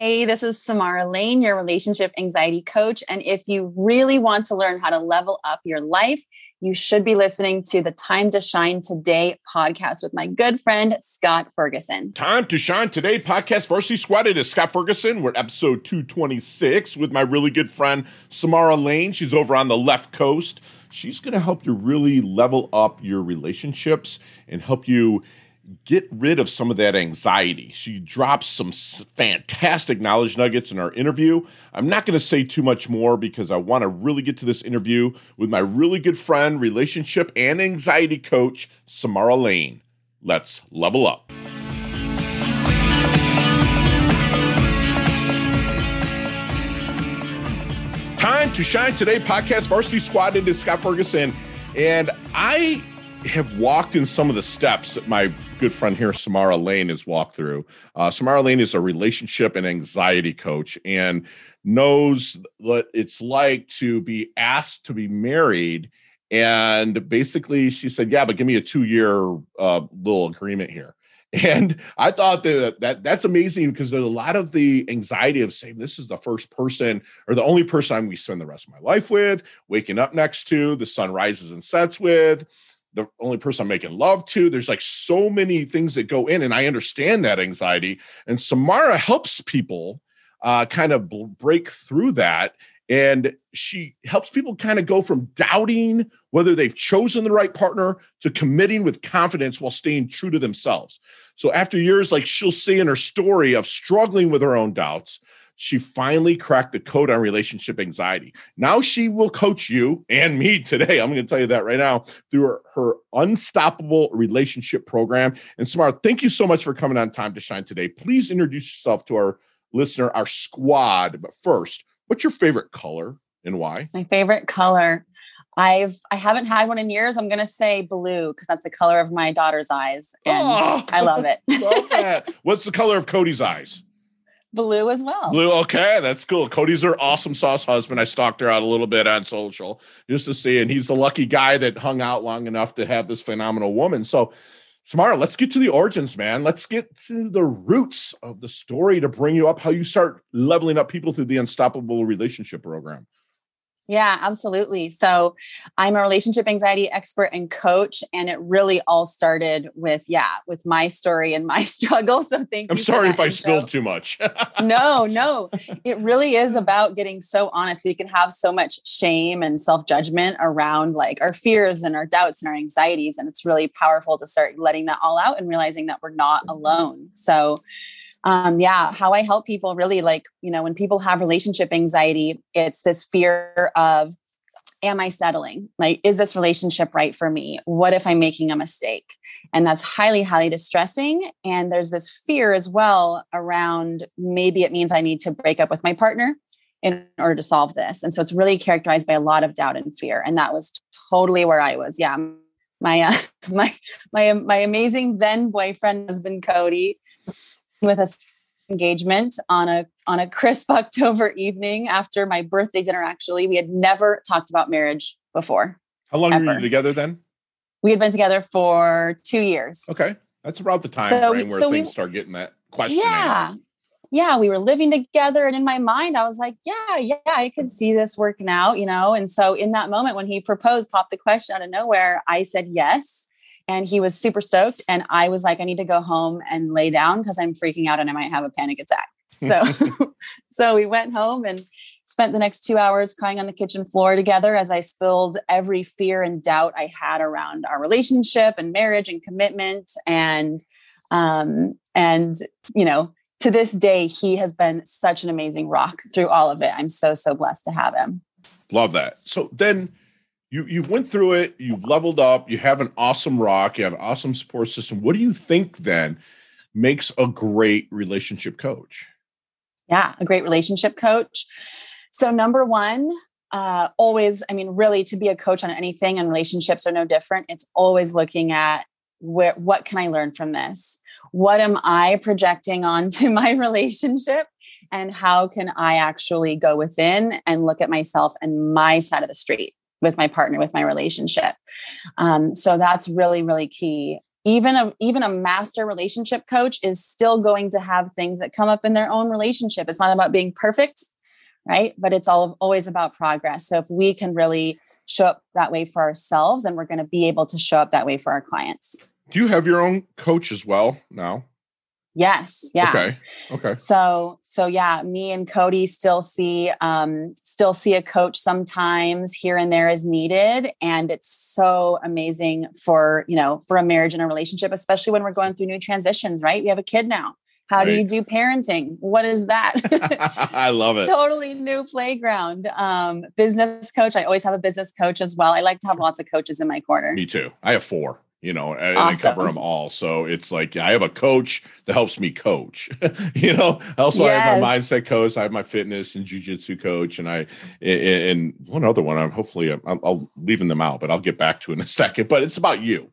Hey, this is Samara Lane, your relationship anxiety coach. And if you really want to learn how to level up your life, you should be listening to the Time to Shine Today podcast with my good friend, Scott Ferguson. Time to Shine Today podcast, Varsity Squad. It is Scott Ferguson. We're episode 226 with my really good friend, Samara Lane. She's over on the left coast. She's going to help you really level up your relationships and help you get rid of some of that anxiety. She drops some fantastic knowledge nuggets in our interview. I'm not going to say too much more because I want to really get to this interview with my really good friend, relationship and anxiety coach, Samara Lane. Let's level up. Time to shine today podcast varsity squad into Scott Ferguson and I have walked in some of the steps that my good friend here, Samara Lane, has walked through. Uh, Samara Lane is a relationship and anxiety coach and knows what it's like to be asked to be married. And basically, she said, "Yeah, but give me a two-year uh, little agreement here." And I thought that, that that's amazing because there's a lot of the anxiety of saying this is the first person or the only person I'm going to spend the rest of my life with, waking up next to, the sun rises and sets with, the only person I'm making love to. There's like so many things that go in, and I understand that anxiety. And Samara helps people uh, kind of break through that. And she helps people kind of go from doubting whether they've chosen the right partner to committing with confidence while staying true to themselves. So, after years, like she'll say in her story of struggling with her own doubts, she finally cracked the code on relationship anxiety. Now she will coach you and me today. I'm going to tell you that right now through her, her unstoppable relationship program. And Samara, thank you so much for coming on Time to Shine today. Please introduce yourself to our listener, our squad. But first, what's your favorite color and why? My favorite color. I've I haven't had one in years. I'm gonna say blue because that's the color of my daughter's eyes, and oh, I love it. love. What's the color of Cody's eyes? Blue as well. Blue, okay, that's cool. Cody's her awesome sauce husband. I stalked her out a little bit on social just to see, and he's the lucky guy that hung out long enough to have this phenomenal woman. So, Samara, let's get to the origins, man. Let's get to the roots of the story to bring you up, how you start leveling up people through the Unstoppable Relationship Program. Yeah, absolutely. So I'm a relationship anxiety expert and coach. And it really all started with, yeah, with my story and my struggle. So thank I'm you. I'm sorry if I spilled too much. no, no. It really is about getting so honest. We can have so much shame and self judgment around like our fears and our doubts and our anxieties. And it's really powerful to start letting that all out and realizing that we're not mm-hmm. alone. So, um, yeah, how I help people really like, you know, when people have relationship anxiety, it's this fear of, am I settling? Like, is this relationship right for me? What if I'm making a mistake? And that's highly, highly distressing. And there's this fear as well around maybe it means I need to break up with my partner in order to solve this. And so it's really characterized by a lot of doubt and fear. And that was totally where I was. Yeah. My, uh, my, my, my amazing then boyfriend, husband, Cody, with us engagement on a on a crisp October evening after my birthday dinner. Actually, we had never talked about marriage before. How long ever. were you together then? We had been together for two years. Okay, that's about the time so, frame where so things we, start getting that question. Yeah, yeah, we were living together, and in my mind, I was like, yeah, yeah, I could see this working out, you know. And so, in that moment when he proposed, popped the question out of nowhere, I said yes and he was super stoked and i was like i need to go home and lay down because i'm freaking out and i might have a panic attack. So so we went home and spent the next two hours crying on the kitchen floor together as i spilled every fear and doubt i had around our relationship and marriage and commitment. And um and you know to this day he has been such an amazing rock through all of it. I'm so so blessed to have him. Love that. So then you you've went through it you've leveled up you have an awesome rock you have an awesome support system. What do you think then makes a great relationship coach? Yeah a great relationship coach. So number one uh, always i mean really to be a coach on anything and relationships are no different. It's always looking at where what can i learn from this? What am i projecting onto my relationship? And how can i actually go within and look at myself and my side of the street with my partner, with my relationship. Um, so that's really, really key. even a even a master relationship coach is still going to have things that come up in their own relationship. It's not about being perfect right? But it's all always about progress. So if we can really show up that way for ourselves and we're going to be able to show up that way for our clients. Do you have your own coach as well now Yes. Yeah. Okay. Okay. So so yeah, me and Cody still see um still see a coach sometimes here and there as needed. And it's so amazing for, you know, for a marriage and a relationship, especially when we're going through new transitions, right? We have a kid now. How right. do you do parenting? What is that? I love it. totally new playground. Um, business coach. I always have a business coach as well. I like to have lots of coaches in my corner. Me too. I have four you know, and awesome. I cover them all. So it's like I have a coach that helps me coach. you know, also yes. I have my mindset coach, I have my fitness and jujitsu coach, and I and one other one. I'm hopefully I'm, I'll leaving them out, but I'll get back to in a second. But it's about you.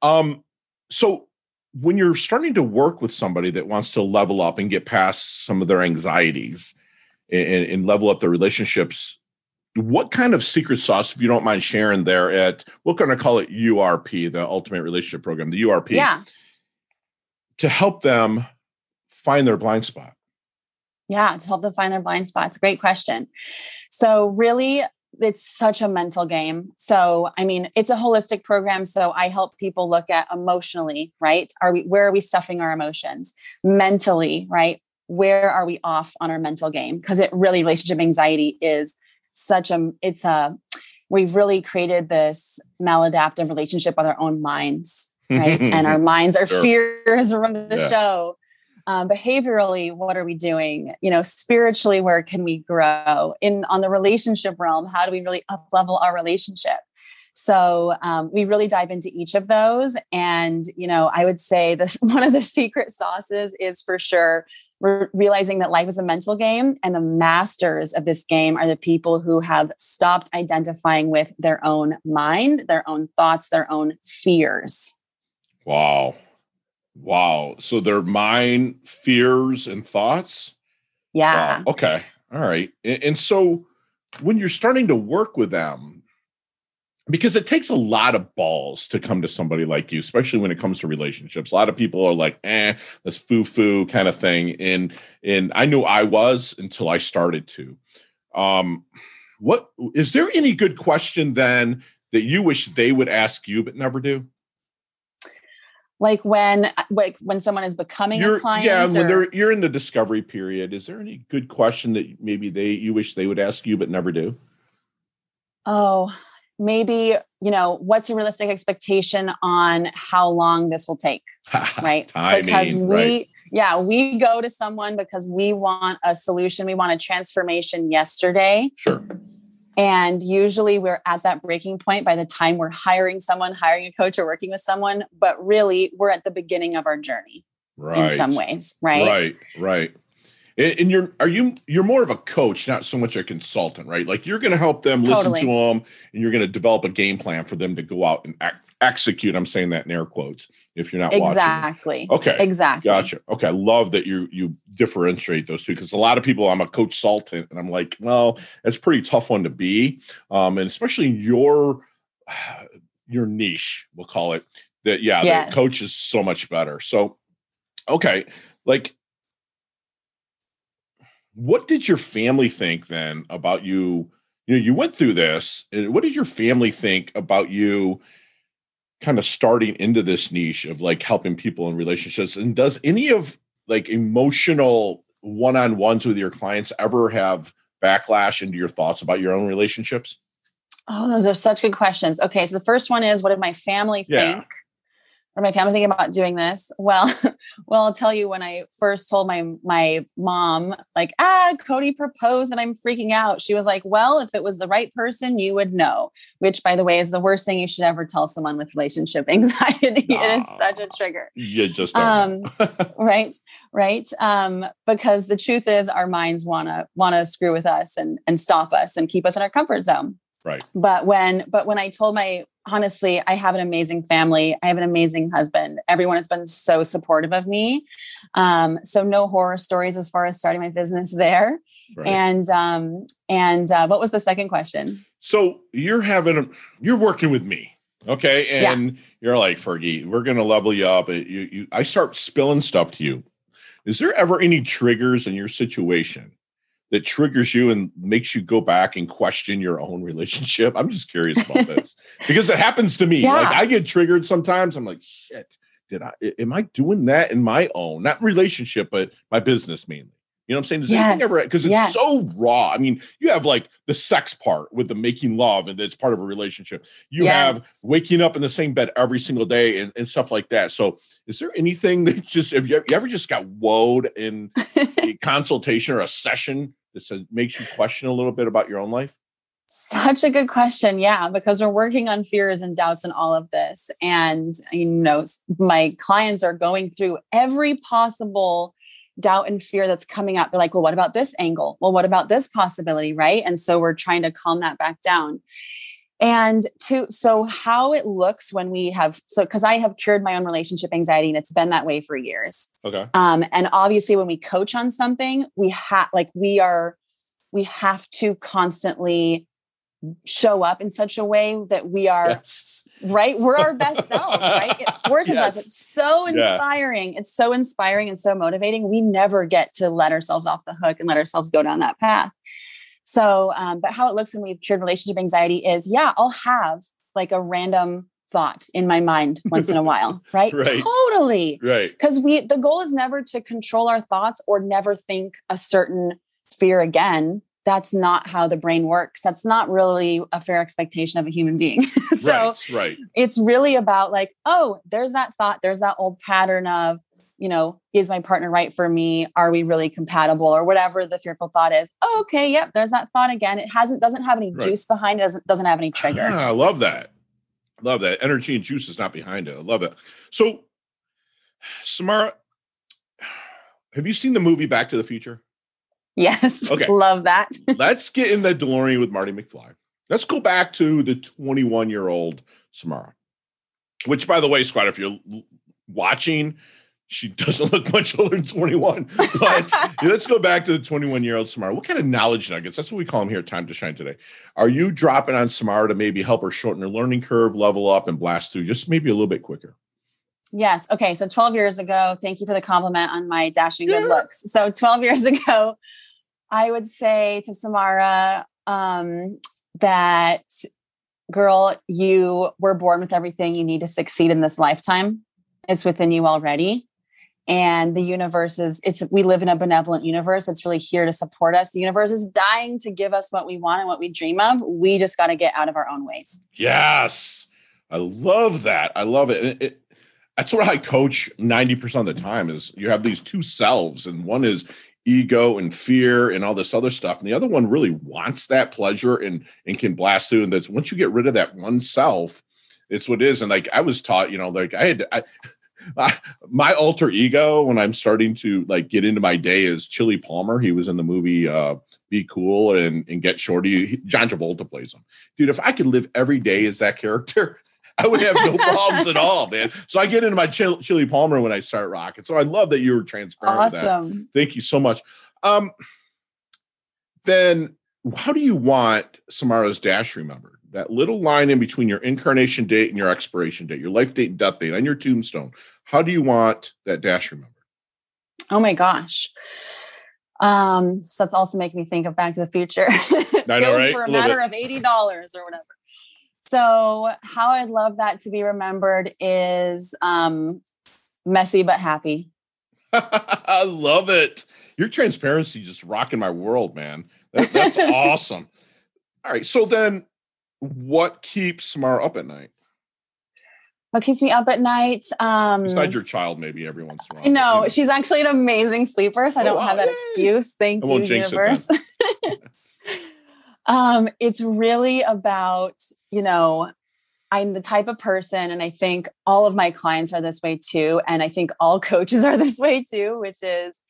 Um, so when you're starting to work with somebody that wants to level up and get past some of their anxieties and, and level up their relationships what kind of secret sauce, if you don't mind sharing there at we're going to call it URP, the Ultimate Relationship Program, the URP, yeah, to help them find their blind spot. Yeah, to help them find their blind spots. Great question. So really, it's such a mental game. So I mean, it's a holistic program. So I help people look at emotionally, right? Are we where are we stuffing our emotions? Mentally, right? Where are we off on our mental game? Because it really relationship anxiety is such a it's a we've really created this maladaptive relationship with our own minds right? And our minds our sure. fears run the yeah. show. Um, behaviorally what are we doing? You know spiritually where can we grow? In on the relationship realm how do we really up level our relationship so um, we really dive into each of those and you know i would say this one of the secret sauces is for sure we're realizing that life is a mental game and the masters of this game are the people who have stopped identifying with their own mind their own thoughts their own fears. Wow. Wow. So their mind fears and thoughts? Yeah. Wow. okay. All right. And, and so when you're starting to work with them because it takes a lot of balls to come to somebody like you, especially when it comes to relationships. A lot of people are like, eh, this foo-foo kind of thing. And and I knew I was until I started to. Um, what is there any good question then that you wish they would ask you but never do? Like when like when someone is becoming you're, a client? Yeah, or? when they're you're in the discovery period. Is there any good question that maybe they you wish they would ask you but never do? Oh, maybe you know what's a realistic expectation on how long this will take right? Timing, because we right. yeah we go to someone because we want a solution. We want a transformation yesterday. Sure. And usually we're at that breaking point by the time we're hiring someone hiring a coach or working with someone but really we're at the beginning of our journey right in some ways right? Right right and you're are you you're more of a coach not so much a consultant right? Like you're going to help them listen to them and you're going to develop a game plan for them to go out and act, execute i'm saying that in air quotes if you're not watching. Exactly. Watching. okay. Exactly. Gotcha. Okay i love that you you differentiate those two because a lot of people i'm a coach consultant and i'm like well that's pretty tough one to be. Um and especially your your niche we'll call it that yeah yes. the coach is so much better. So okay like what did your family think then about you? You know, you went through this. What did your family think about you kind of starting into this niche of like helping people in relationships? And does any of like emotional one-on-ones with your clients ever have backlash into your thoughts about your own relationships? Oh, those are such good questions. Okay, so the first one is what did my family yeah. think? Or my family thinking about doing this? Well, well, I'll tell you when I first told my my mom, like, ah, Cody proposed and I'm freaking out. She was like, Well, if it was the right person, you would know. Which, by the way, is the worst thing you should ever tell someone with relationship anxiety. it is such a trigger. You just um, right, right. Um, because the truth is our minds wanna wanna screw with us and and stop us and keep us in our comfort zone. Right. But when but when I told my honestly, I have an amazing family. I have an amazing husband. Everyone has been so supportive of me. Um, so no horror stories as far as starting my business there. Right. And um, and uh, what was the second question? So you're having a, you're working with me. Okay. And yeah. you're like, Fergie, we're going to level you up. You, you, I start spilling stuff to you. Is there ever any triggers in your situation that triggers you and makes you go back and question your own relationship? I'm just curious about this because it happens to me. Yeah. Like I get triggered sometimes. I'm like, shit, did I, am I doing that in my own, not relationship, but my business mainly? You know what I'm saying? Does yes. ever because it's yes. so raw. I mean, you have like the sex part with the making love, and it's part of a relationship. You yes. have waking up in the same bed every single day and, and stuff like that. So, is there anything that just have you, you ever just got woed in a consultation or a session that says, makes you question a little bit about your own life? Such a good question. Yeah, because we're working on fears and doubts and all of this. And, you know, my clients are going through every possible doubt and fear that's coming up. They're like, well, what about this angle? Well, what about this possibility? Right. And so we're trying to calm that back down. And to so how it looks when we have so because I have cured my own relationship anxiety and it's been that way for years. Okay. Um, and obviously when we coach on something, we have like we are we have to constantly show up in such a way that we are yes right? We're our best selves, right? It forces yes. us. It's so inspiring. Yeah. It's so inspiring and so motivating. We never get to let ourselves off the hook and let ourselves go down that path. So, um, but how it looks when we've cured relationship anxiety is, yeah, I'll have like a random thought in my mind once in a while, right? right. Totally. Right. Because we, the goal is never to control our thoughts or never think a certain fear again that's not how the brain works. That's not really a fair expectation of a human being. so right, right. it's really about like, oh, there's that thought, there's that old pattern of, you know, is my partner right for me? Are we really compatible or whatever the fearful thought is? Oh, okay, yep, there's that thought again. It hasn't doesn't have any right. juice behind it, doesn't doesn't have any trigger. Ah, I love that. Love that. Energy and juice is not behind it. I love it. So Samara, have you seen the movie Back to the Future? Yes. Okay. Love that. Let's get in the DeLorean with Marty McFly. Let's go back to the 21 year old Samara, which, by the way, Squad, if you're watching, she doesn't look much older than 21. But let's go back to the 21 year old Samara. What kind of knowledge nuggets? That's what we call them here Time to Shine today. Are you dropping on Samara to maybe help her shorten her learning curve, level up, and blast through just maybe a little bit quicker? Yes. Okay. So 12 years ago, thank you for the compliment on my dashing good looks. So 12 years ago, I would say to Samara um, that, girl, you were born with everything you need to succeed in this lifetime. It's within you already. And the universe is, it's, we live in a benevolent universe. It's really here to support us. The universe is dying to give us what we want and what we dream of. We just got to get out of our own ways. Yes. I love that. I love it. it, it that's what I coach 90% of the time is you have these two selves and one is ego and fear and all this other stuff and the other one really wants that pleasure and and can blast through and that's once you get rid of that one self it's what it is and like I was taught you know like I had I, I, my alter ego when I'm starting to like get into my day is Chili Palmer. He was in the movie uh, Be Cool and, and Get Shorty. John Travolta plays him. Dude, if I could live every day as that character, I would have no problems at all, man. So I get into my chili, chili palmer when I start rocking. So I love that you were transparent. Awesome. Thank you so much. Um, then how do you want Samara's dash remembered? That little line in between your incarnation date and your expiration date, your life date and death date on your tombstone. How do you want that dash remembered? Oh my gosh. Um, so that's also making me think of Back to the Future. I know, right? For a, a matter bit. of eighty dollars or whatever. So, how I'd love that to be remembered is um, messy but happy. I love it. Your transparency just rocking my world, man. That, that's awesome. All right. So then, what keeps Samara up at night? What keeps me up at night? Um, Besides your child, maybe every once in a while. No, you know. she's actually an amazing sleeper, so I don't oh, have that yay. excuse. Thank you, universe. um, it's really about you know, I'm the type of person, and I think all of my clients are this way too. And I think all coaches are this way too, which is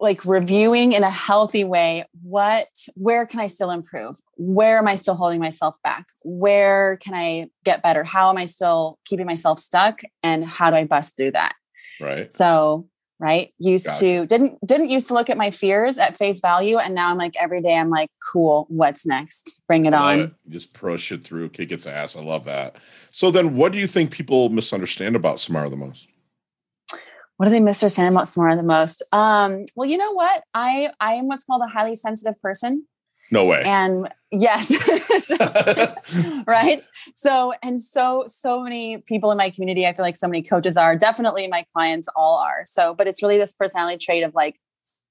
like reviewing in a healthy way what where can i still improve? Where am i still holding myself back? Where can i get better? How am i still keeping myself stuck? And how do i bust through that? Right. So right used Gotcha. to didn't didn't used to look at my fears at face value and now i'm like every day i'm like cool what's next bring it on it. Just push it through, kick its ass. I love that. So then, what do you think people misunderstand about Samara the most? what do they misunderstand about Samara the most um well you know what i i am what's called a highly sensitive person No way. and yes. Right? So and so so many people in my community i feel like so many coaches are. Definitely my clients all are. So but it's really this personality trait of like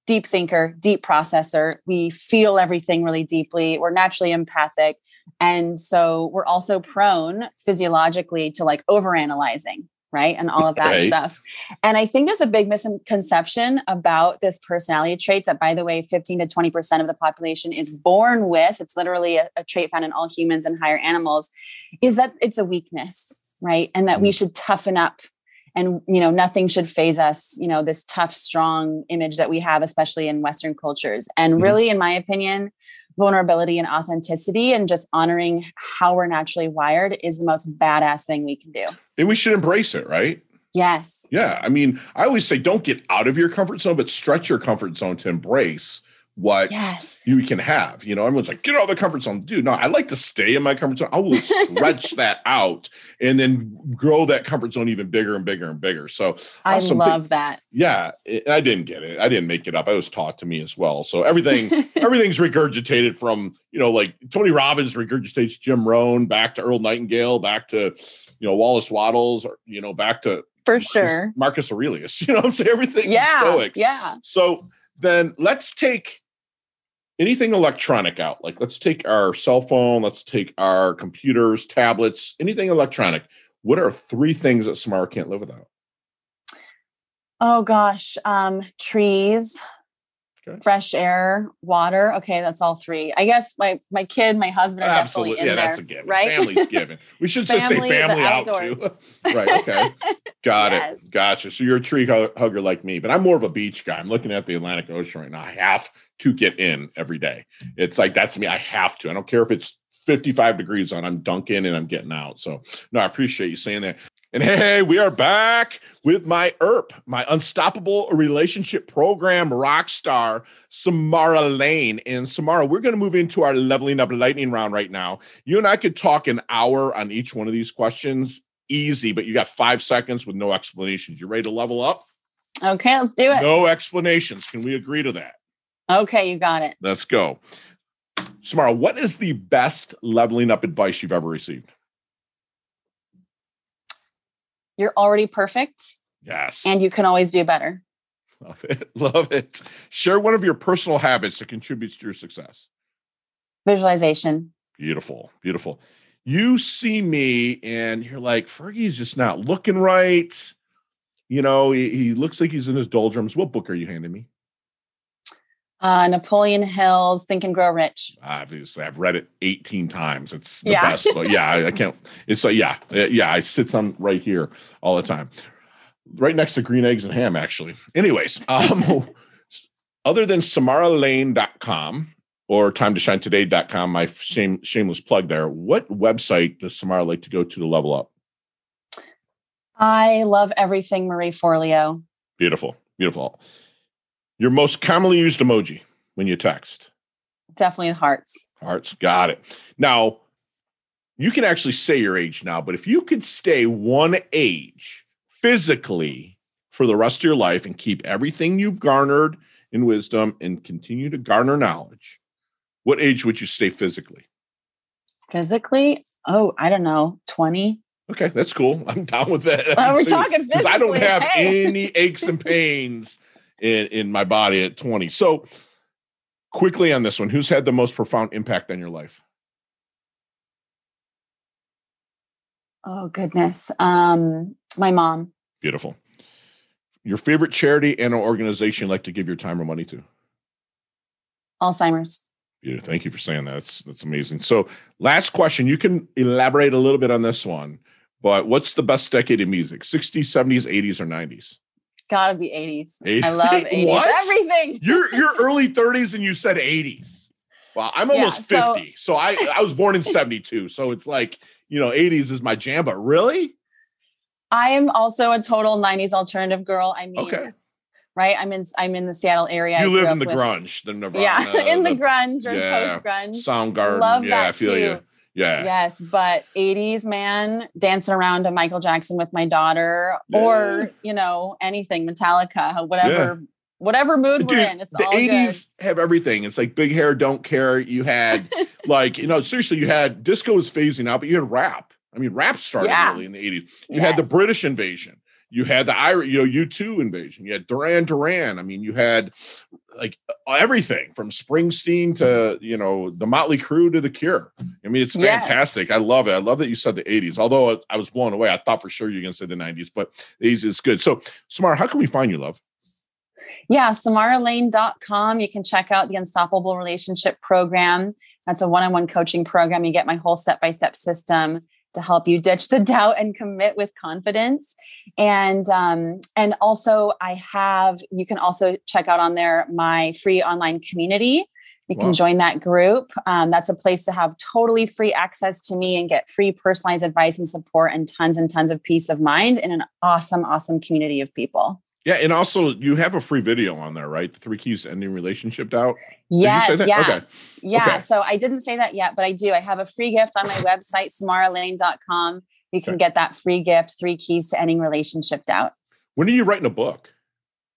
deep thinker deep processor. We feel everything really deeply. We're naturally empathic. And so we're also prone physiologically to like overanalyzing right? And all of that Right. stuff. And i think there's a big misconception about this personality trait that by the way 15 to 20% of the population is born with. It's literally a, a trait found in all humans and higher animals is that it's a weakness right? And that we should toughen up and you know nothing should phase us you know this tough strong image that we have especially in western cultures. And Mhm. really in my opinion vulnerability and authenticity and just honoring how we're naturally wired is the most badass thing we can do and we should embrace it, right? yes Yeah. I mean, I always say don't get out of your comfort zone, but stretch your comfort zone to embrace what yes you can have. You know, everyone's like, get out of the comfort zone. Dude, no, I like to stay in my comfort zone. I will stretch that out and then grow that comfort zone even bigger and bigger and bigger. So i awesome. love that yeah, it- I didn't get it. I didn't make it up. It was taught to me as well. So everything, everything's regurgitated from, you know, like Tony Robbins regurgitates Jim Rohn back to Earl Nightingale, back to, you know, Wallace Wattles, or, you know, back to for Marcus- sure Marcus Aurelius. You know what I'm saying? Everything yeah Stoics. yeah So then let's take anything electronic out. Like let's take our cell phone, let's take our computers, tablets, anything electronic. What are three things that Samara can't live without? oh gosh um trees Okay. fresh air water okay that's all three i guess my my kid my husband are definitely Absolutely. in Yeah, there that's a given. right Family's given. We should just say Family, out too. right. Okay. Got Yes. it. Gotcha. So you're a tree hugger like me, but I'm more of a beach guy. I'm looking at the Atlantic Ocean right now. I have to get in every day. It's like that's me. I have to. I don't care if it's 55 degrees on. I'm dunking and I'm getting out. So no, I appreciate you saying that. And hey, we are back with my ERP, my Unstoppable Relationship Program rock star, Samara Lane. And Samara, we're going to move into our leveling up lightning round right now. You and I could talk an hour on each one of these questions, easy, but you got five seconds with no explanations. You ready to level up? okay let's do it No explanations. Can we agree to that? Okay you got it Let's go. Samara, what is the best leveling up advice you've ever received? you're already perfect Yes. and you can always do better Love it. Love it. Share one of your personal habits that contributes to your success. visualization Beautiful. Beautiful. You see me and you're like, Fergie's just not looking right. You know, he, he looks like he's in his doldrums. What book are you handing me? Uh napoleon hill's think and grow rich Obviously, I've read it 18 times. It's the Yeah. best. Yeah, I, I can't. It's like, yeah, uh, yeah, I sits on right here all the time. Right next to green eggs and ham, actually. Anyways, um, other than samaralane.com or time to shine today.com, my shame, shameless plug there, what website does Samara like to go to to level up? i love everything marie forleo Beautiful. Beautiful. Your most commonly used emoji when you text. definitely hearts Hearts, got it. Now, you can actually say your age now, but if you could stay one age physically for the rest of your life and keep everything you've garnered in wisdom and continue to garner knowledge, what age would you stay physically? physically oh i don't know 20 Okay, that's cool. I'm down with that. Oh, we're too, talking 'cause I don't have hey. any aches and pains in, in my body at 20. So, quickly on this one, who's had the most profound impact on your life? oh goodness um my mom Beautiful. Your favorite charity and organization you like to give your time or money to? alzheimer's Yeah, thank you for saying that. That's that's amazing. So, last question. You can elaborate a little bit on this one, but what's the best decade of music? 60s, 70s, 80s, or 90s? Gotta be 80s 80s? i love 80s What? everything You're you're early 30s and you said 80s. Well, I'm Yeah, almost so- 50. So, I I was born in 72. So it's like, you know, 80s is my jam, but really? I am also a total 90s alternative girl. I mean, Okay. right? I'm in I'm in the Seattle area. You live in the with, grunge, the Nirvana. Yeah, in the, the grunge or yeah, post grunge. Soundgarden. Love yeah, that I feel too. you. Yeah. Yes, but 80s man dancing around to Michael Jackson with my daughter yeah. or, you know, anything Metallica, whatever yeah. whatever mood Dude, we're in. It's the 80s good. have everything. It's like big hair don't care. You had like, you know, seriously you had disco was phasing out, but you had rap. I mean, rap started yeah. early in the 80s. You yes. had the British invasion you had the Irish, you know, U2 invasion. You had Duran Duran. I mean, you had like everything from Springsteen to you know the Motley Crue to the Cure. I mean, it's fantastic. Yes. I love it. I love that you said the '80s. Although I was blown away, I thought for sure you're going to say the '90s, but the '80s is good. So, Samara, how can we find you, love? Yeah, samaralane.com. You can check out the Unstoppable Relationship Program. That's a one on one coaching program. You get my whole step by step system to help you ditch the doubt and commit with confidence. And um, and also i have you can also check out on there my free online community. You wow. can join that group. Um, that's a place to have totally free access to me and get free personalized advice and support and tons and tons of peace of mind in an awesome awesome community of people yeah, and also you have a free video on there, right? The three keys to ending relationship doubt. Yes, yeah. Okay. Yeah. Okay. So I didn't say that yet, but I do. I have a free gift on my website, samaralane.com. You can okay. get that free gift, Three Keys to Ending Relationship Doubt. When are you writing a book?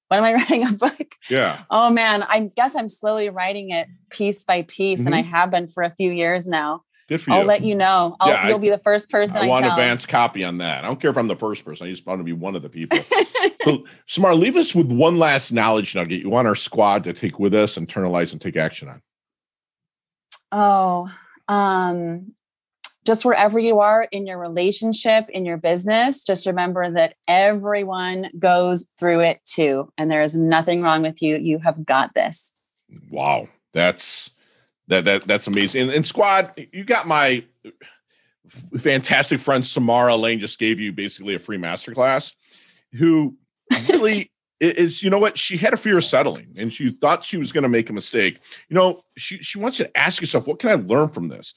When am I writing a book? Yeah. Oh man, I guess I'm slowly writing it piece by piece, mm-hmm. and I mm-hmm. have been for a few years now. Good for you. I'll let you know. I'll, yeah, you'll I, be the first person. I, I want tell. advance copy on that. I don't care if I'm the first person. I just want to be one of the people. so, Samar, leave us with one last knowledge nugget you want our squad to take with us, internalize, and take action on. Oh, um, just wherever you are in your relationship, in your business, just remember that everyone goes through it too. And there is nothing wrong with you. You have got this. Wow. That's that that that's amazing. And, and squad, you got my fantastic friend Samara Lane just gave you basically a free masterclass. Who really is, you know what? She had a fear of settling, and she thought she was going to make a mistake. You know, she she wants you to ask yourself, what can I learn from this?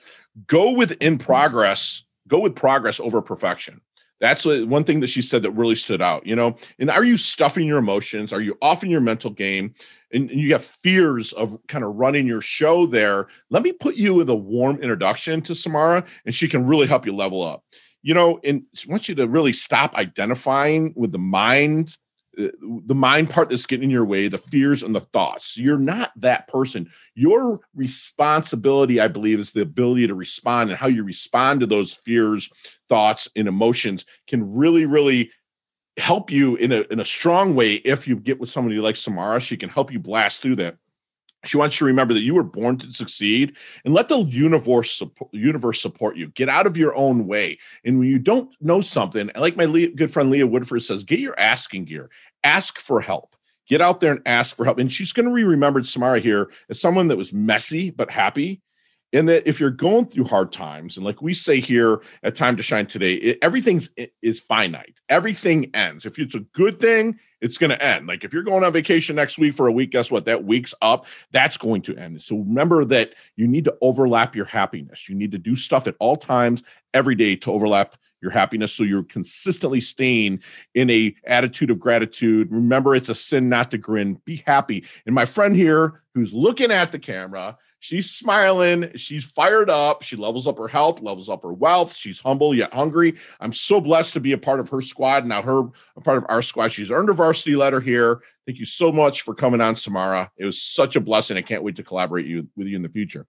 Go with in progress. Go with progress over perfection. That's one thing that she said that really stood out, you know. And are you stuffing your emotions? Are you off in your mental game? And, and you have fears of kind of running your show there. Let me put you with a warm introduction to Samara, and she can really help you level up. You know, and she wants you to really stop identifying with the mind Uh, the mind part that's getting in your way, the fears and the thoughts. You're not that person. Your responsibility, I believe, is the ability to respond and how you respond to those fears, thoughts, and emotions can really, really help you in a in a strong way if you get with somebody like Samara. She can help you blast through that. She wants you to remember that you were born to succeed and let the universe support, universe support you. Get out of your own way. And when you don't know something, like my good friend Leah Woodford says, get your asking gear. Ask for help. Get out there and ask for help. And she's going to be remembered, Samara, here as someone that was messy but happy and that if you're going through hard times and like we say here at time to shine today it, everything's is finite. Everything ends. If it's a good thing it's going to end. Like if you're going on vacation next week for a week guess what? That week's up. That's going to end. So remember that you need to overlap your happiness. You need to do stuff at all times every day to overlap your happiness so you're consistently staying in a attitude of gratitude. Remember it's a sin not to grin. Be happy. And my friend here who's looking at the camera She's smiling. She's fired up. She levels up her health, levels up her wealth. She's humble yet hungry. I'm so blessed to be a part of her squad. Now, her a part of our squad. She's earned her varsity letter here. Thank you so much for coming on, Samara. It was such a blessing. I can't wait to collaborate you with you in the future.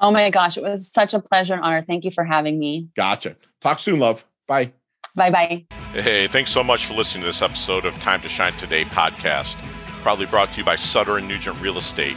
Oh my gosh, it was such a pleasure and honor. Thank you for having me. Gotcha. Talk soon, love. Bye. Bye bye. Hey, thanks so much for listening to this episode of Time to Shine Today podcast. Probably brought to you by Sutter and Nugent Real Estate